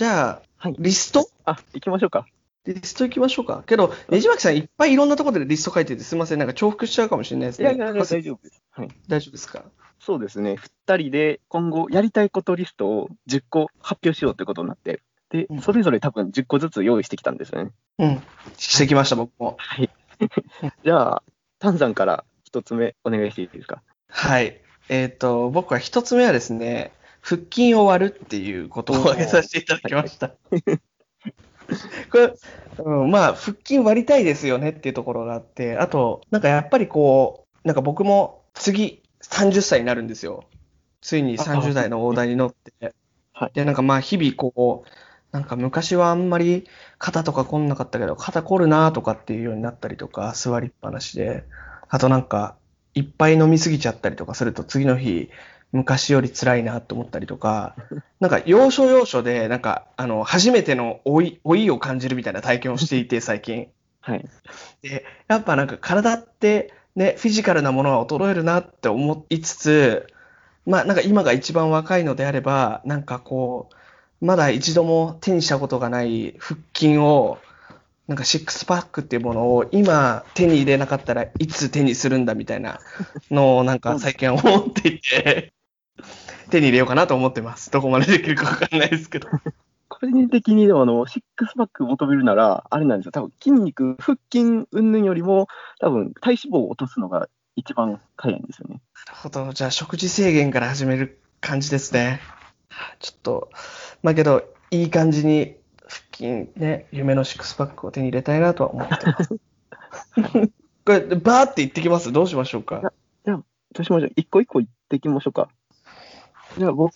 じゃあ、はいリスト？あ、行きましょうか。リスト行きましょうか。けど、ねじまきさんいっぱいいろんなところでリスト書いててすみません。なんか重複しちゃうかもしれないですね。いやいや大丈夫です。はい。大丈夫ですか？そうですね。二人で今後やりたいことリストを10個発表しようということになって、でうん、それぞれ多分10個ずつ用意してきたんですよね。うん。してきました、僕も。はい。じゃあ、タンさんから一つ目お願いしていいですか？はい。えっ、と、僕は一つ目はですね、腹筋を割るっていうことを挙げさせていただきました。これ、うん、まあ、腹筋割りたいですよねっていうところがあって、あと、なんかやっぱりこう、なんか僕も次30歳になるんですよ。ついに30代の大台に乗って。はいで、なんかまあ日々こう、なんか昔はあんまり肩とか凝んなかったけど、肩凝るなとかっていうようになったりとか、座りっぱなしで。あとなんか、いっぱい飲みすぎちゃったりとかすると次の日、昔より辛いなと思ったりとか、なんか要所要所で、なんか、あの、初めての老い、老いを感じるみたいな体験をしていて、最近。はい。で、やっぱなんか体ってね、フィジカルなものは衰えるなって思いつつ、まあなんか今が一番若いのであれば、なんかこう、まだ一度も手にしたことがない腹筋を、なんかシックスパックっていうものを今手に入れなかったらいつ手にするんだみたいなのをなんか最近は思っていて、手に入れようかなと思ってます。どこまでできるかわかんないですけど。個人的にでもあの、シックスパック求めるなら、あれなんですよ。多分筋肉、腹筋云々よりも、多分体脂肪を落とすのが一番早いんですよね。なるほど。じゃあ、食事制限から始める感じですね。ちょっと、まあけど、いい感じに腹筋ね、夢のシックスパックを手に入れたいなとは思ってます。これ、バーって言ってきます？どうしましょうか？どうしましょう。一個一個言っていきましょうか。じゃあ僕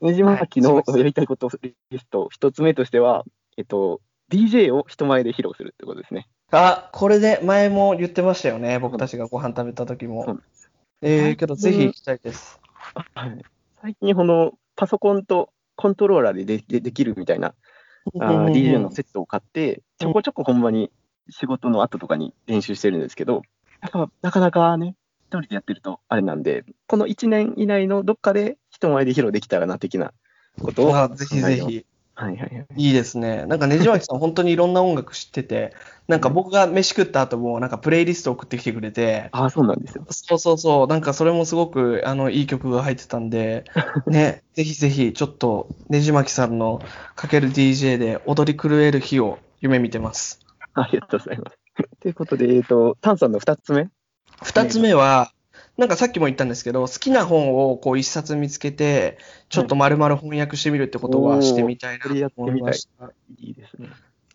ねじまきのはいやりたいことリスト、一つ目としては、えっと、DJ を人前で披露するってことですね。あ、これで前も言ってましたよね。僕たちがご飯食べた時もなん。えー、けどぜひ行きたいです。はい最近、このパソコンとコントローラーでででできるみたいなあー DJ のセットを買って、ちょこちょこほんまに仕事の後とかに練習してるんですけど、やっぱなかなかね、一人でやってるとあれなんで、この1年以内のどっかで人前で披露できたらな、的なこと？を。あぜひぜひ。はいはいはい。いいですね。なんかねじまきさん本当にいろんな音楽知ってて、なんか僕が飯食った後もなんかプレイリスト送ってきてくれて、ああ、そうなんですよ。そうそうそう、なんかそれもすごくあのいい曲が入ってたんで、ね、ぜひぜひちょっとねじまきさんのかける DJ で踊り狂える日を夢見てます。ありがとうございます。ということで、えっ、と、タンさんの2つ目？二つ目は、なんかさっきも言ったんですけど、好きな本をこう一冊見つけて、ちょっと丸々翻訳してみるってことはしてみたいなと思いってみたいました。い。い。ですね。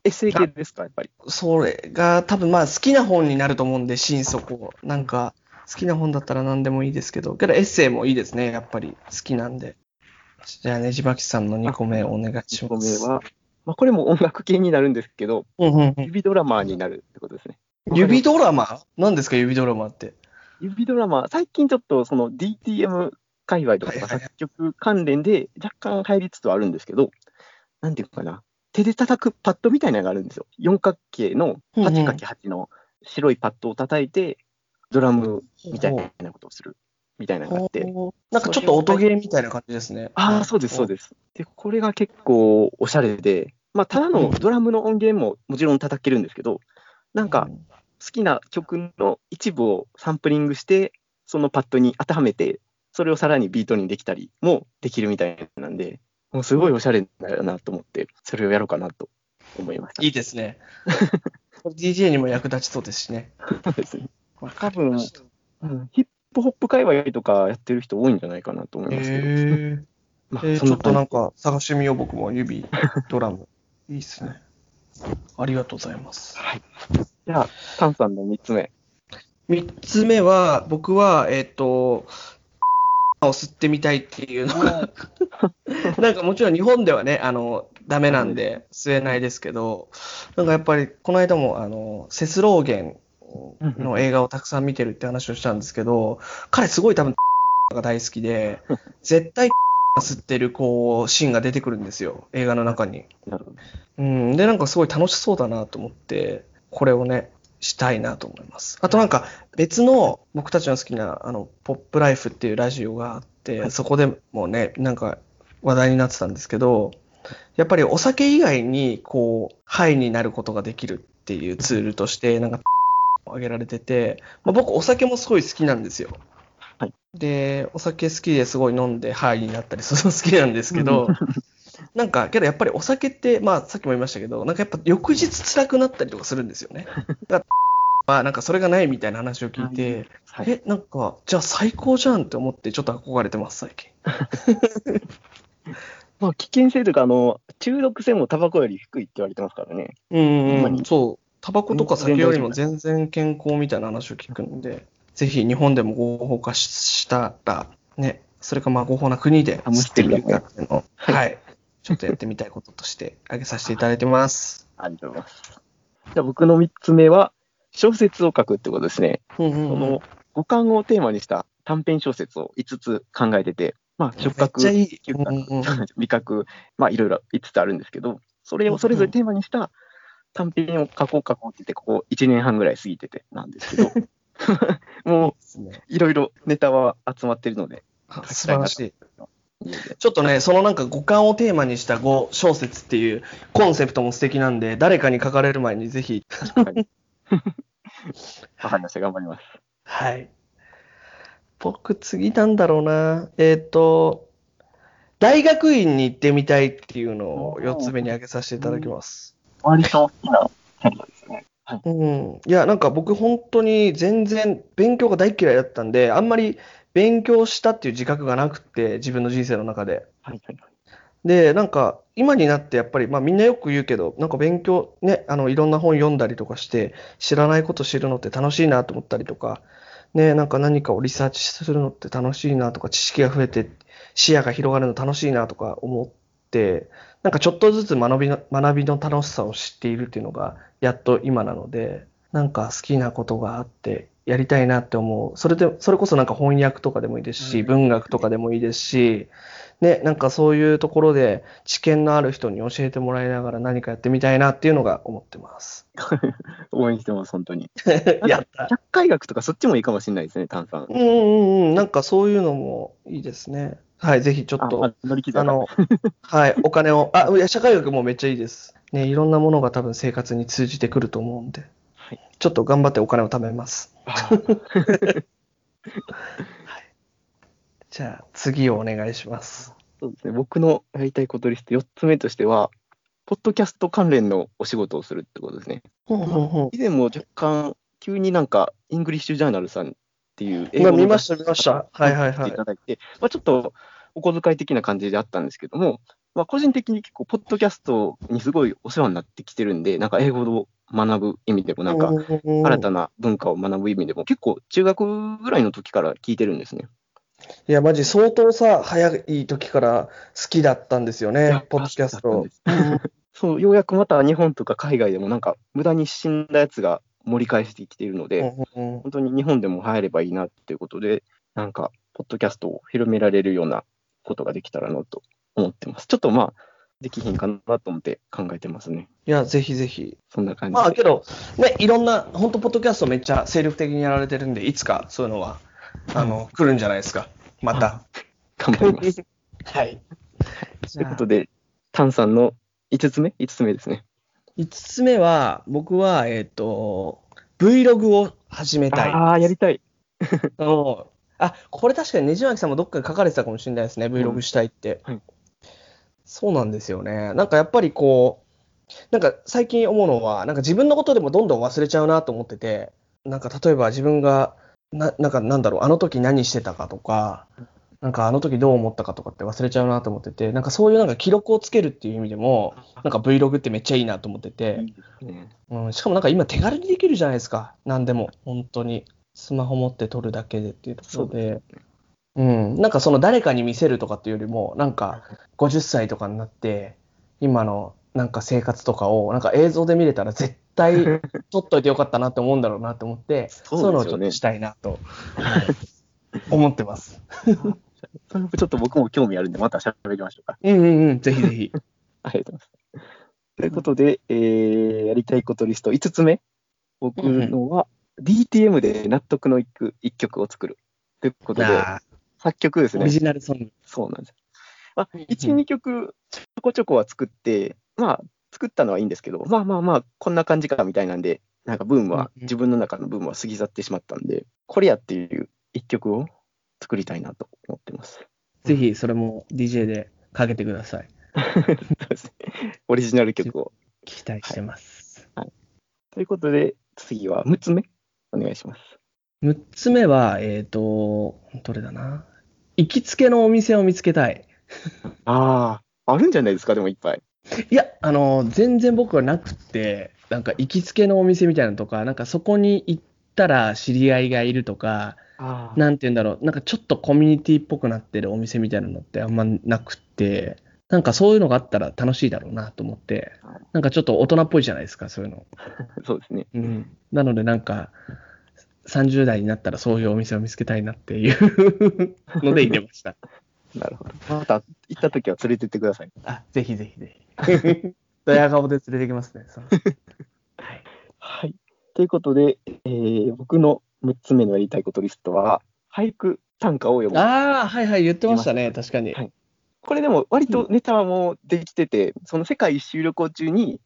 エッセイ系ですか、やっぱり。それが多分まあ好きな本になると思うんで、心底。なんか好きな本だったら何でもい。い。ですけど、けどエッセイもい。い。ですね、やっぱり好きなんで。じゃあねじばきさんの2個目お願い。し1個ます。目は、まあ、これも音楽系になるんですけど、うんうんうん指ドラマーになるってことですね。指ドラマ何ですか、指ドラマって。指ドラマ、最近ちょっとその DTM 界隈とか作曲関連で若干入りつつはあるんですけど、なんていうかな、手で叩くパッドみたいなのがあるんですよ。四角形のうんうん 8×8 の白いパッドを叩いて、ドラムみたいなことをするみたいなのがあって、なんかちょっと音ゲーみたいな感じですね。ああ、そうです、そうす。です。で、これが結構おしゃれで、まあ、ただのドラムの音源ももちろん叩けるんですけど、なんか、好きな曲の一部をサンプリングして、そのパッドに当てはめて、それをさらにビートにできたりもできるみたいなんで、もうすごいおしゃれだなと思って、それをやろうかなと思いました。いいですね。DJ にも役立ちそうですしね。そうですね。まあ、多分、うん、ヒップホップ界隈とかやってる人多いんじゃないかなと思いますけど、へ まあちょっとなんか探してみよう、僕も指、ドラム。いいっすね。ありがとうございます。じ。はい。じゃあ、タンさんの3つ目。三つ目は、僕は、えっ、と、を吸ってみたいっていうのが、なんかもちろん日本ではね、あの、ダメなんで吸えないですけど、なんかやっぱり、この間も、あの、セスローゲンの映画をたくさん見てるって話をしたんですけど、彼すごい多分、が大好きで、絶対、吸ってる、こう、シーンが出てくるんですよ、映画の中に。なるほど。うん、で、なんかすごい楽しそうだなと思って、これをね、したいなと思います。あとなんか別の僕たちの好きなあの、ポップライフっていうラジオがあって、そこでもね、なんか話題になってたんですけど、やっぱりお酒以外に、こう、ハイになることができるっていうツールとして、なんか、挙げられてて、まあ、僕お酒もすごい好きなんですよ。はいで、お酒好きですごい飲んでハイになったりするの好きなんですけど、なんか、けどやっぱりお酒って、まあさっきも言いましたけど、なんかやっぱ翌日辛くなったりとかするんですよね。だからまあなんかそれがないみたいな話を聞いて、はい、え、なんか、じゃあ最高じゃんって思ってちょっと憧れてます、最近。まあ、危険性というか、あの、中毒性もタバコより低いって言われてますからね。うんそう。タバコとか酒よりも全然健康みたいな話を聞くんで、ぜひ日本でも合法化したら、ね、それかまあ合法な国でってみるかっていうのを、はいはい。ちょっとやってみたいこととして挙げさせていただいてます。ありがとうございます。じゃあ僕の3つ目は、小説を書くってことですね。その五感をテーマにした短編小説を5つ考えてて、まあ、触覚、いい。嗅うんうん覚、味覚、まあ、いろいろ5つあるんですけど、それをそれぞれテーマにした短編を書こう書こうって言って、ここ1年半ぐらい過ぎててなんですけど、もういろいろネタは集まってるので、あ素晴らしい。ちょっとね、そのなんか五感をテーマにした五小説っていうコンセプトも素敵なんで、誰かに書かれる前にぜひ。はいわかりました、頑張ります。はい。僕、次なんだろうな。えっ、と、大学院に行ってみたいっていうのを4つ目に挙げさせていただきます。割と好きなキャリアですね。うん。いや、なんか僕、本当に全然勉強が大嫌いだったんで、あんまり勉強したっていう自覚がなくって、自分の人生の中で。はいはいで、なんか、今になってやっぱり、まあみんなよく言うけど、なんか勉強、ね、あの、いろんな本読んだりとかして、知らないこと知るのって楽しいなと思ったりとか、ね、なんか何かをリサーチするのって楽しいなとか、知識が増えて、視野が広がるの楽しいなとか思って、なんかちょっとずつ学びの、学びの楽しさを知っているっていうのが、やっと今なので、なんか好きなことがあって、やりたいなって思う。それで、それこそなんか翻訳とかでもいいですし、うん文学とかでもいいですし、ね、なんかそういうところで知見のある人に教えてもらいながら何かやってみたいなっていうのが思ってます。応援してます、本当に。やった。社会学とかそっちもいいかもしれないですね、炭酸。うんうんうん、なんかそういうのもいいですね。はい、ぜひちょっと、ああの、はい、お金を、あ、いや、社会学もめっちゃいいです。ね、いろんなものが多分生活に通じてくると思うんで、はい。ちょっと頑張ってお金を貯めます。じゃあ、次をお願いします。そうですね、僕のやりたいことリスト4つ目としては、ポッドキャスト関連のお仕事をするってことですね。ほんほんほん以前も若干、急になんか、 English Journal さんっていう英語のまあ見ました見ました。はいはいはい。いただいて、まあ、ちょっとお小遣い的な感じであったんですけども、まあ、個人的に結構、ポッドキャストにすごいお世話になってきてるんで、なんか英語を学ぶ意味でも、なんか、新たな文化を学ぶ意味でも、結構、中学ぐらいの時から聞いてるんですね。いや、マジ相当さ、早い時から好きだったんですよね、ポッドキャスト。そう、ようやくまた日本とか海外でもなんか無駄に死んだやつが盛り返してきているので、本当に日本でも入ればいいなっていうことで、なんか、ポッドキャストを広められるようなことができたらなと思ってます。ちょっとまあ、できひんかなと思って考えてますね。いや、ぜひぜひ。そんな感じで。まあ、けど、ね、いろんな、本当ポッドキャストめっちゃ精力的にやられてるんで、いつかそういうのは、あの、来るんじゃないですか。また。頑張ります。はい。ということで、タンさんの5つ目 ?5 つ目ですね。5つ目は、僕は、えっ、と、Vlog を始めたい。ああ、やりたい。うんあ、これ確かにねじまきさんもどっかで書かれてたかもしれないですね、Vlog したいって。はいそうなんですよね。なんかやっぱりこう、なんか最近思うのは、なんか自分のことでもどんどん忘れちゃうなと思ってて、なんか例えば自分が、ななんかなんだろう、あの時何してたかとか、なんかあの時どう思ったかとかって忘れちゃうなと思ってて、なんかそういうなんか記録をつけるっていう意味でも、なんか Vlog ってめっちゃいいなと思ってて。うん、しかもなんか今手軽にできるじゃないですか。何でも。本当に。スマホ持って撮るだけでっていうところで。うん。なんかその誰かに見せるとかっていうよりも、なんか50歳とかになって、今のなんか生活とかをなんか映像で見れたら絶対撮っといてよかったなって思うんだろうなって思って、そうねそういうのをちょっとしたいなと、はい思ってます。それもちょっと僕も興味あるんで、また喋りましょうか。うんうんうん。ぜひぜひ。ありがとうございます。ということで、えーやりたいことリスト5つ目。僕のは、DTM で納得のいく一曲を作る。ということで、あ作曲ですねーオリ。ジナルソング。そうなんです。まあ、うん1、2曲ちょこちょこは作って、まあ、作ったのはいいんですけど、まあまあまあ、こんな感じかみたいなんで、なんかブームは、自分の中のブームは過ぎ去ってしまったんで、これやっていう一曲を作りたいなと思ってます。ぜひそれも DJ でかけてください。オリジナル曲を。期待してます。ということで、次は6つ目、お願いします。6つ目は、えっ、と、どれだな？行きつけのお店を見つけたい。ああ、あるんじゃないですか、でもいっぱい。いや、あの、全然僕はなくって、なんか行きつけのお店みたいなのとか、なんかそこに行ったら知り合いがいるとか、あなんて言うんだろう、なんかちょっとコミュニティっぽくなってるお店みたいなのってあんまなくって、なんかそういうのがあったら楽しいだろうなと思ってはい、なんかちょっと大人っぽいじゃないですか、そういうの。そうですね。うん。なのでなんか、30代になったらそういうお店を見つけたいなっていう ので入れました。なるほど。また行った時は連れてってください。あ、ぜひぜひぜひ。ドヤ顔で連れてきますね。はい。はい。ということで、えー僕の6つ目のやりたいことリストは、俳句短歌を読む。ああ、はいはい、言ってましたね、確かに。はいこれでも割とネタはもうできてて、その世界一周旅行中に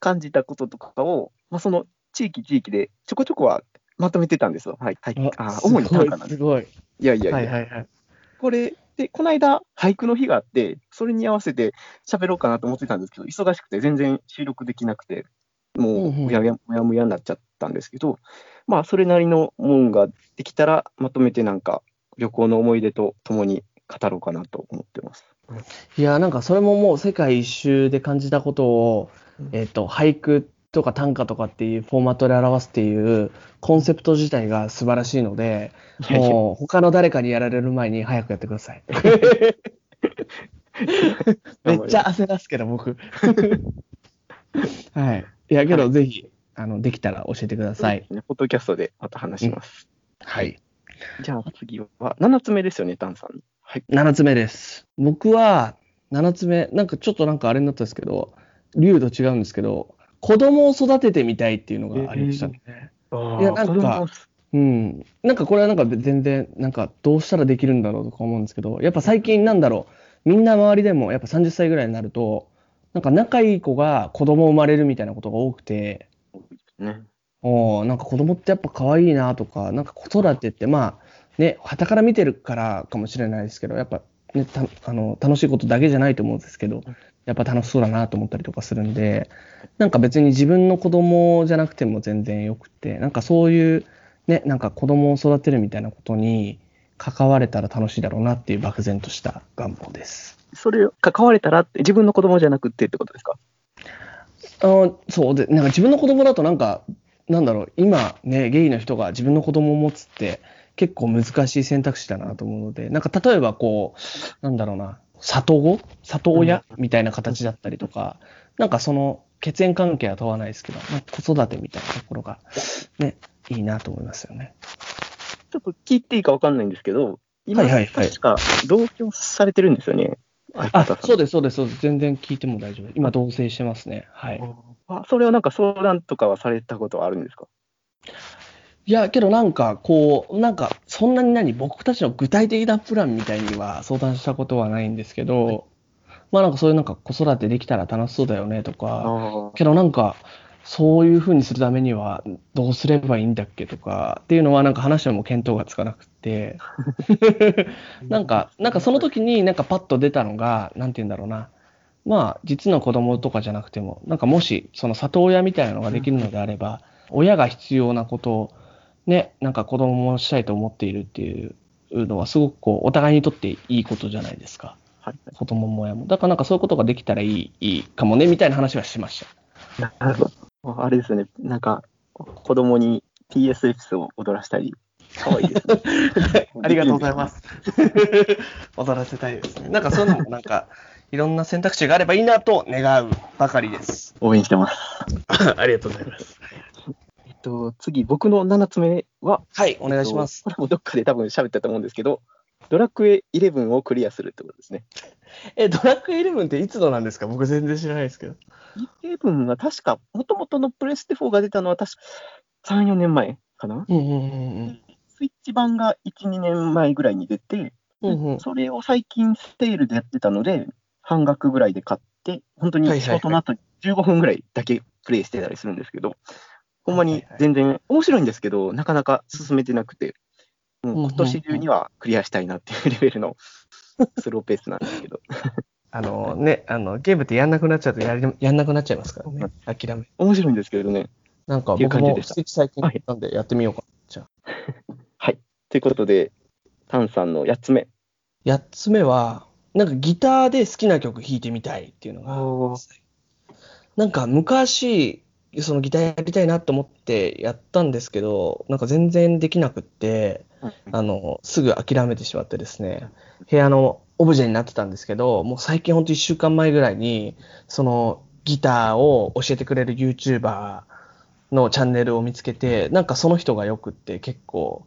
感じたこととかを、まあ、その地域地域でちょこちょこはまとめてたんですよ。はい。はい、あす主に短歌なんです。すごい。いやいやいや、はいはいはい。これで、この間、俳句の日があって、それに合わせて喋ろうかなと思ってたんですけど、忙しくて全然収録できなくて、もうんうんう、うややむやむやになっちゃったんですけど、まあ、それなりのもんができたら、まとめてなんか、旅行の思い出とともに語ろうかなと思ってます。いや、なんかそれももう世界一周で感じたことを、うんえっ、と、俳句とか短歌とかっていうフォーマットで表すっていうコンセプト自体が素晴らしいので、もう他の誰かにやられる前に早くやってください。めっちゃ焦らすけど、僕。はい。いや、けどぜひ、あの、できたら教えてください。ね。ポッドキャストでまた話します。はい。じゃあ次は、7つ目ですよね、タンさん。はい。7つ目です。僕は、7つ目、なんかちょっとなんかあれになったんですけど、竜と違うんですけど、子供を育ててみたいっていうのがありましたね。いやなんかこれもうん。なんかこれはなんか全然、なんかどうしたらできるんだろうとか思うんですけど、やっぱ最近なんだろう、みんな周りでもやっぱ30歳ぐらいになると、なんか仲いい子が子供生まれるみたいなことが多くて、ね。おーなんか子供ってやっぱ可愛いなとか、なんか子育てってまあね、傍から見てるからかもしれないですけど、やっぱね、たあの楽しいことだけじゃないと思うんですけど、やっぱ楽しそうだなと思ったりとかするんで、なんか別に自分の子供じゃなくても全然よくて、なんかそういうね、なんか子供を育てるみたいなことに関われたら楽しいだろうなっていう漠然とした願望です。それ、関われたらって、自分の子供じゃなくてってことですか？あのそうで、なんか自分の子供だとなんか、なんだろう、今ね、ゲイの人が自分の子供を持つって結構難しい選択肢だなと思うので、なんか例えばこう、なんだろうな、里子？里親？みたいな形だったりとか、なんかその血縁関係は問わないですけど、まあ、子育てみたいなところがね、いいなと思いますよね。ちょっと聞いていいか分かんないんですけど、今、はいはいはい確か同居されてるんですよね。あ、そうでです、そうです、そうです。全然聞いても大丈夫。今同棲してますね。はい。あそれはなんか相談とかはされたことはあるんですか？いや、けどなんか、こう、なんか、そんなに何、僕たちの具体的なプランみたいには相談したことはないんですけど、まあなんかそういうなんか子育てできたら楽しそうだよねとか、あけどなんか、そういうふうにするためにはどうすればいいんだっけとかっていうのはなんか話しても見当がつかなくて、なんか、なんかその時になんかパッと出たのが、なんて言うんだろうな。まあ、実の子供とかじゃなくても、なんかもし、その里親みたいなのができるのであれば、親が必要なことを、ね、なんか子供もしたいと思っているっていうのは、すごくこう、お互いにとっていいことじゃないですか。はい子供も親も。だからなんかそういうことができたらいい、いいかもね、みたいな話はしました。なるほど。あれですよね、なんか、子供に TSX を踊らせたり、かわいいですね。ありがとうございます。踊らせたいですね。なんかそういうのもなんか、いろんな選択肢があればいいなと願うばかりです。応援してます。ありがとうございます。えっと、次、僕の7つ目は、はい、お願いします。えっとこれもどっかで多分喋ったと思うんですけど、ドラクエ11をクリアするってことですね。え、ドラッグイレブンっていつのなんですか？僕全然知らないですけど。11は確か、もともとのプレステ4が出たのは確か3、4年前かなうんうんうんうん。スイッチ版が1、2年前ぐらいに出て、うんうん。それを最近セールでやってたので、半額ぐらいで買って、本当に仕事の後に15分ぐらいだけプレイしてたりするんですけど、ほんまに全然面白いんですけど、なかなか進めてなくて、もう今年中にはクリアしたいなっていうレベルの スローペースなんですけど、あのね、あの、ゲームってやんなくなっちゃうとやりやんなくなっちゃいますからね。諦め。面白いんですけどね。なんか僕も最近買ったんでやってみようか。じゃあ。はい。ということで、タンさんの8つ目。8つ目は、なんかギターで好きな曲弾いてみたいっていうのが、なんか昔、そのギターやりたいなと思ってやったんですけど、なんか全然できなくって、あの、すぐ諦めてしまってですね、部屋のオブジェになってたんですけど、もう最近ほんと1週間前ぐらいに、そのギターを教えてくれる YouTuber のチャンネルを見つけて、なんかその人がよくって結構、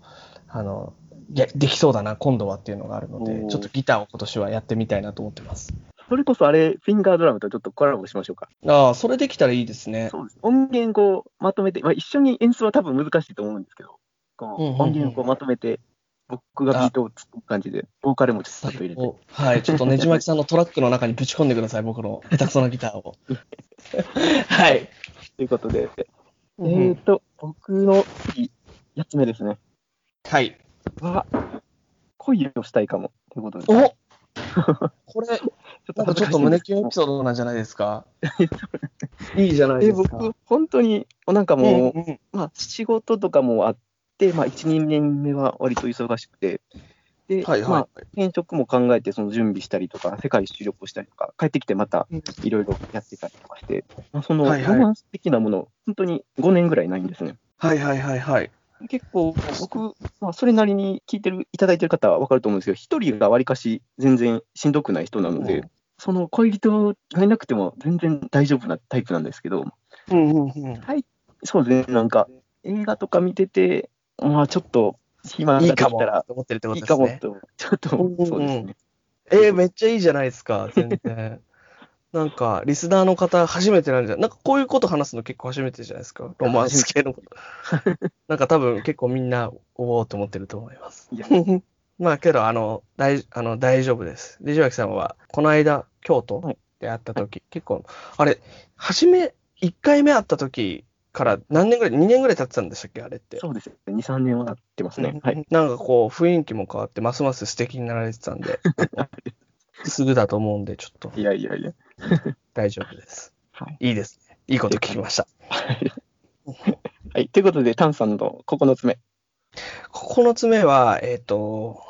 あの、やできそうだな、今度はっていうのがあるのでちょっとギターを今年はやってみたいなと思ってます。それこそあれ、フィンガードラムとちょっとコラボしましょうか。ああ、それできたらいいですね。そうです。音源こうまとめて、まあ、一緒に演奏は多分難しいと思うんですけど、こううんうんうん音源をこうまとめて、僕がビートをつく感じで、ボーカルもちょっと入れて。おはい、ちょっとねじまきさんのトラックの中にぶち込んでください、僕の下手くそなギターを。はい。ということで、うんえーと、僕の次、8つ目ですね。はい。は、恋をしたいかも。ということで。お これ、ちょっなんかちょっと胸キュンエピソードなんじゃないですか？いいじゃないえですか。僕、本当に、なんかもう、うんうんまあ、仕事とかもあって、まあ、1、2年目は割と忙しくて、で、はいはいまあ、転職も考えて、その準備したりとか、世界一周旅行したりとか、帰ってきてまたうんいろいろやってたりとかして、まあ、そのはいはいロマンス的なもの、本当に5年ぐらいないんですね。はいはいはいはい。結構、僕、まあ、それなりに聞いてる、いただいてる方は分かると思うんですけど、一人がわりかし全然しんどくない人なので、うんその恋人がいなくても全然大丈夫なタイプなんですけど、うんうんうん。そうですね、なんか、映画とか見てて、まあちょっと、暇がいいかもできたらと思ってるってこいいとですね。かもと、ちょっと、うんうんうんそうですね。えー、めっちゃいいじゃないですか、全然。なんか、リスナーの方、初めてなんじゃ、なんかこういうこと話すの結構初めてじゃないですか？ロマンス系のこと。なんか多分結構みんな、おおーと思ってると思います。まあけど、あの、大あの大丈夫です。で、ジワキさんは、この間、京都はいで会った時、結構、あれ、初め、1回目会った時から何年ぐらい、2年ぐらい経ってたんでしたっけ、あれって。そうですね、2、3年はなってますね。はい。なんかこう、雰囲気も変わって、ますます素敵になられてたんで、すぐだと思うんで、ちょっといやいやいや。大丈夫です。はい。いいですね。いいこと聞きました。はい。ということで、タンさんの9つ目。9つ目は、えっ、と、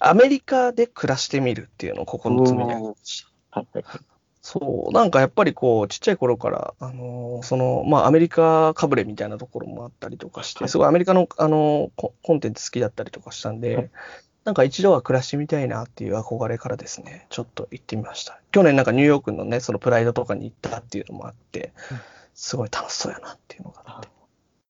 アメリカで暮らしてみるっていうのを9つ目に挙げました。はいはいはい。そう、なんかやっぱりこう、ちっちゃい頃から、あのーその、まあ、アメリカかぶれみたいなところもあったりとかして、はいすごいアメリカの、あのーコ、コンテンツ好きだったりとかしたんで、はいなんか一度は暮らしてみたいなっていう憧れからですね、ちょっと行ってみました。去年なんかニューヨークのね、そのプライドとかに行ったっていうのもあってうん、すごい楽しそうやなっていうのがあって。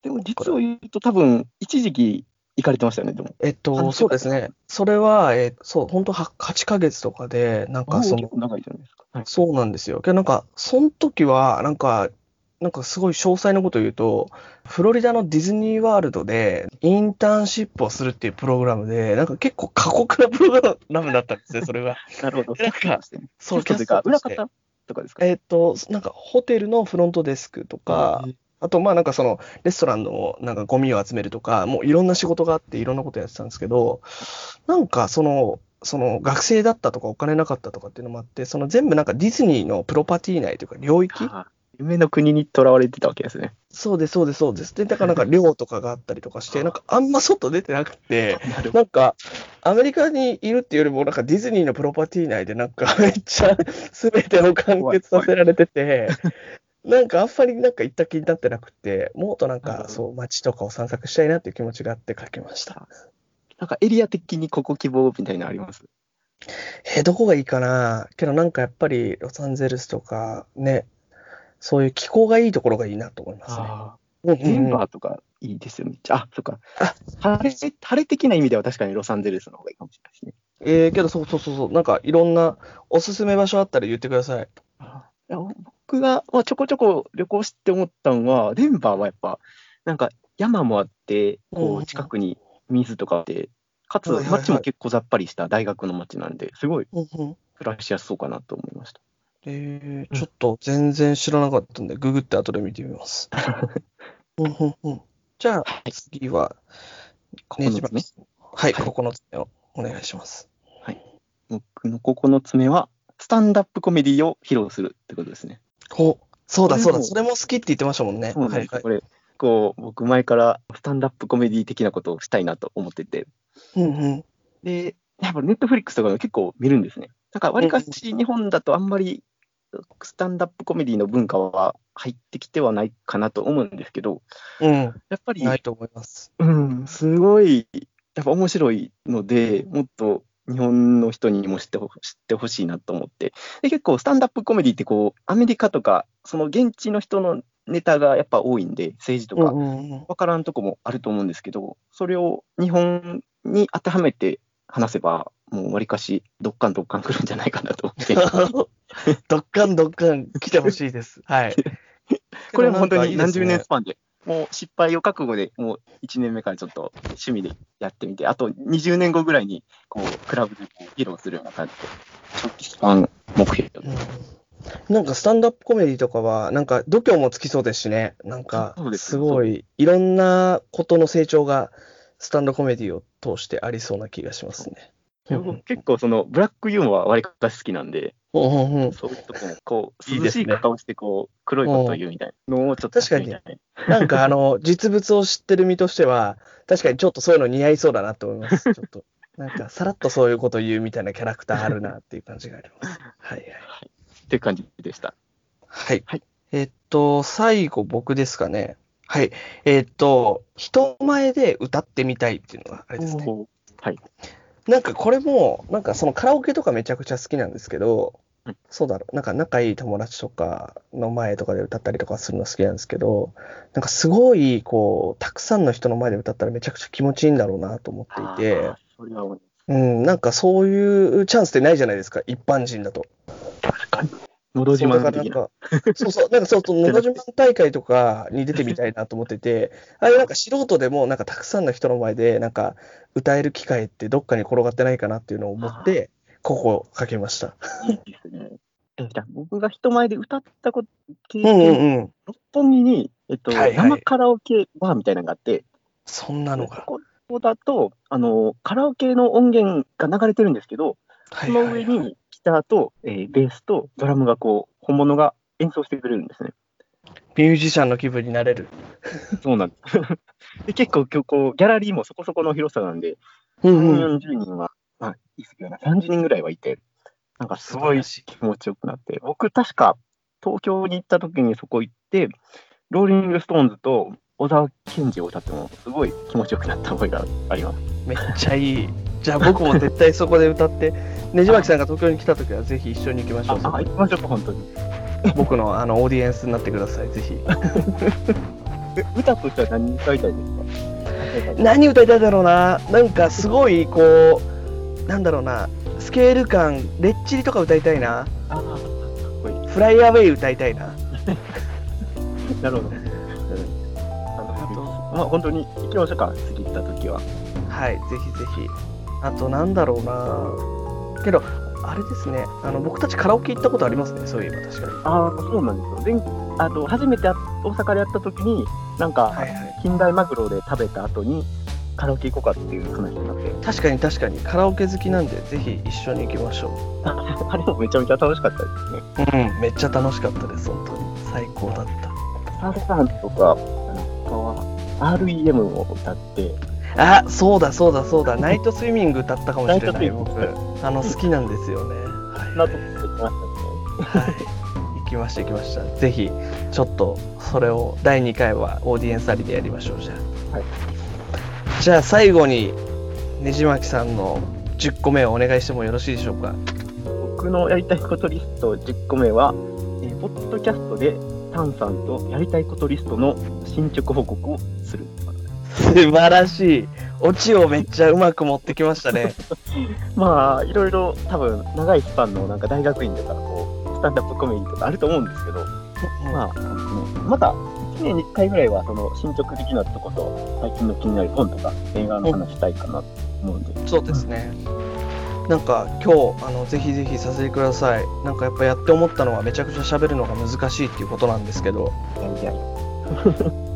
でも実を言うと、多分一時期行かれてましたよね、でも。えっと、そうですね。それは、えーそう、本当は8ヶ月とかで、なんかその結、構長いじゃないですか。はい。そうなんですよ。けどなんか、その時は、なんか、なんかすごい詳細なことを言うと、フロリダのディズニーワールドでインターンシップをするっていうプログラムで、なんか結構過酷なプログラムだったんですね、それが。なるほど。なんかそう、キャス裏方とかですか？えっと、なんかホテルのフロントデスクとか、あとまあなんかそのレストランのなんかゴミを集めるとか、もういろんな仕事があっていろんなことやってたんですけど、なんかその、その学生だったとかお金なかったとかっていうのもあって、その全部なんかディズニーのプロパティ内というか領域あー夢の国にとらわれてたわけですね。そうです、そうです、そうです。で、だからなんか寮とかがあったりとかして、なんかあんま外出てなくて。なんかアメリカにいるっていうよりも、なんかディズニーのプロパティ内でなんか めっちゃ全てを完結させられてて、なんかあんまりなんか行った気になってなくて、もっとなんかそう街とかを散策したいなっていう気持ちがあって書きました。なんかエリア的にここ希望みたいなのあります？えーどこがいいかな？けどなんかやっぱりロサンゼルスとかね、そういう気候がいいところがいいなと思いますね。あうんうんーデンうんバーとかいいですよね。あ、そっか。あ晴れ、晴れ的な意味では確かにロサンゼルスの方がいいかもしれないですね。えー、けどそうそうそうそう、なんかいろんなおすすめ場所あったら言ってください。あいや僕が、まあ、ちょこちょこ旅行して思ったのは、デンバーはやっぱ、なんか山もあって、こう近くに水とかあって、かつ、はいはいはい。街も結構ざっぱりした大学の街なんで、すごい暮らしやすそうかなと思いました。えー、ちょっと全然知らなかったんで、ググって後で見てみます。じゃあ、次は、ねじま9つ目はい、はい。9つ目をお願いします。僕の9つ目は、スタンダップコメディを披露するってことですね。お、そうだそうだ、それも好きって言ってましたもんね。そうなんですはいはい。これ、こう、僕前からスタンダップコメディ的なことをしたいなと思ってて、うんうん。で、やっぱネットフリックスとかも結構見るんですね。なんか、わりかし日本だとあんまりスタンダップコメディの文化は入ってきてはないかなと思うんですけど、うん、やっぱり、ないと思います。うん、すごい、やっぱ面白いので、もっと日本の人にも知ってほ知ってほしいなと思ってで、結構スタンダップコメディってこう、アメリカとか、その現地の人のネタがやっぱ多いんで、政治とか、わからんとこもあると思うんですけど、それを日本に当てはめて話せば、もうわりかし、どっかんどっかん来るんじゃないかなと思って。どっかんどっかん来てほしいです。はい。これは本当に何十年スパンで、もう失敗を覚悟で、もう1年目からちょっと趣味でやってみて、あと20年後ぐらいに、こう、クラブで披露するような感じで、長期スパン目標。うんなんかスタンダップコメディとかは、なんか度胸もつきそうですしね。なんかすすごい、いろんなことの成長が、スタンドコメディを通してありそうな気がしますね。僕結構そのブラックユーモアはわりかし好きなんで、うんうそういうとこもこう、いいですね涼しい顔してこう、黒いことを言うみたいなのをちょっとやってみたいね。なんかあの、実物を知ってる身としては、確かにちょっとそういうの似合いそうだなと思います。ちょっと。なんか、さらっとそういうこと言うみたいなキャラクターあるなっていう感じがあります。はいはい。っていう感じでした。はい。はいえっと、最後僕ですかね。はい。えっと、人前で歌ってみたいっていうのがあれですね。はい。なんかこれも、なんかそのカラオケとかめちゃくちゃ好きなんですけどうん、そうだろう、なんか仲いい友達とかの前とかで歌ったりとかするの好きなんですけど、なんかすごい、こう、たくさんの人の前で歌ったらめちゃくちゃ気持ちいいんだろうなと思っていてうん、なんかそういうチャンスってないじゃないですか、一般人だと。確かに。のど自慢的な。か、そうそう、なんかそうそう、のど自慢大会とかに出てみたいなと思ってて、あれなんか素人でも、なんかたくさんの人の前で、なんか歌える機会ってどっかに転がってないかなっていうのを思って、ここをかけました。いいですね。僕が人前で歌ったこと、経うんうん験、うん。六本木に、えっと、はいはい生カラオケバーみたいなのがあって、そんなのが。ここだと、あの、カラオケの音源が流れてるんですけど、はその上にギターと、えーベースとドラムがこう、本物が演奏してくれるんですね。ミュージシャンの気分になれる。そうなんです。で結構今日こう、ギャラリーもそこそこの広さなんで、うん3、うん。40人は、まあ、いいですけどね、30人ぐらいはいて、なんかすごい気持ちよくなって、僕確か東京に行った時にそこ行って、ローリングストーンズと小沢健二を歌っても、すごい気持ちよくなった覚えがあります。めっちゃいい。じゃあ僕も絶対そこで歌って、ねじまきさんが東京に来た時はぜひ一緒に行きましょう。あ、行きましょうか、本当に。僕の あのオーディエンスになってください、ぜひ。え歌としては何歌いたいですか？何歌いたいだろうな。なんかすごいこう、なんだろうな、スケール感、レッチリとか歌いたいな。あいい。フライアウェイ歌いたいな。なるほど。あのまあ、本当に行きましょうか、次行った時は。はい、ぜひぜひ。あとなんだろうな。けど、あれですね、あの僕たちカラオケ行ったことありますね、そういえば確かに。ああ、そうなんですよ。前あと初めてあ大阪でやった時に、なんか、はいはい。近代マグロで食べた後にカラオケ行こうかっていう話になって、確かに確かに、カラオケ好きなんで、ぜひ一緒に行きましょ あれもめちゃめちゃ楽しかったですね。う。うん、めっちゃ楽しかったです、本当に。最高だった。サーさんとか、あの REM を歌って、あ、そうだそうだそうだ、ナイトスイミング歌ったかもしれない、僕。あの、好きなんですよね。はいなとこ行きましたね。はい、行きました行きました。ぜひちょっとそれを第2回はオーディエンスありでやりましょうじゃあ。はいじゃあ最後にねじまきさんの10個目をお願いしてもよろしいでしょうか？僕のやりたいことリスト10個目は、えーポッドキャストでタンさんとやりたいことリストの進捗報告をする。素晴らしい。オチをめっちゃうまく持ってきましたね。まあ、いろいろ多分長いスパンのなんか大学院とかこう、スタンダップコメディとかあると思うんですけど、まあ、また1年に1回ぐらいはその進捗的なとこと、最近の気になる本とか映画の話したいかなと思うんで。そうですね。なんか今日あのぜひぜひさせてください。なんかやっぱやって思ったのはめちゃくちゃ喋るのが難しいっていうことなんですけど、いやいや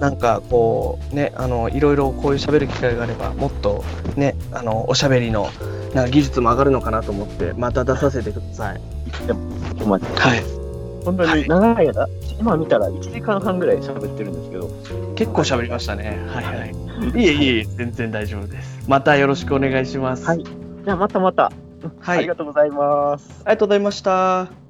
なんかこうねあのいろいろこういう喋る機会があればもっとねあのおしゃべりのなんか技術も上がるのかなと思ってまた出させてください。いつでも、お待ちはい。本当に長い間、今見たら1時間半ぐらい喋ってるんですけど、結構喋りましたね。はいはい。いえいえ全然大丈夫です。またよろしくお願いします。はい。じゃあまたまた、はい。ありがとうございます。ありがとうございました。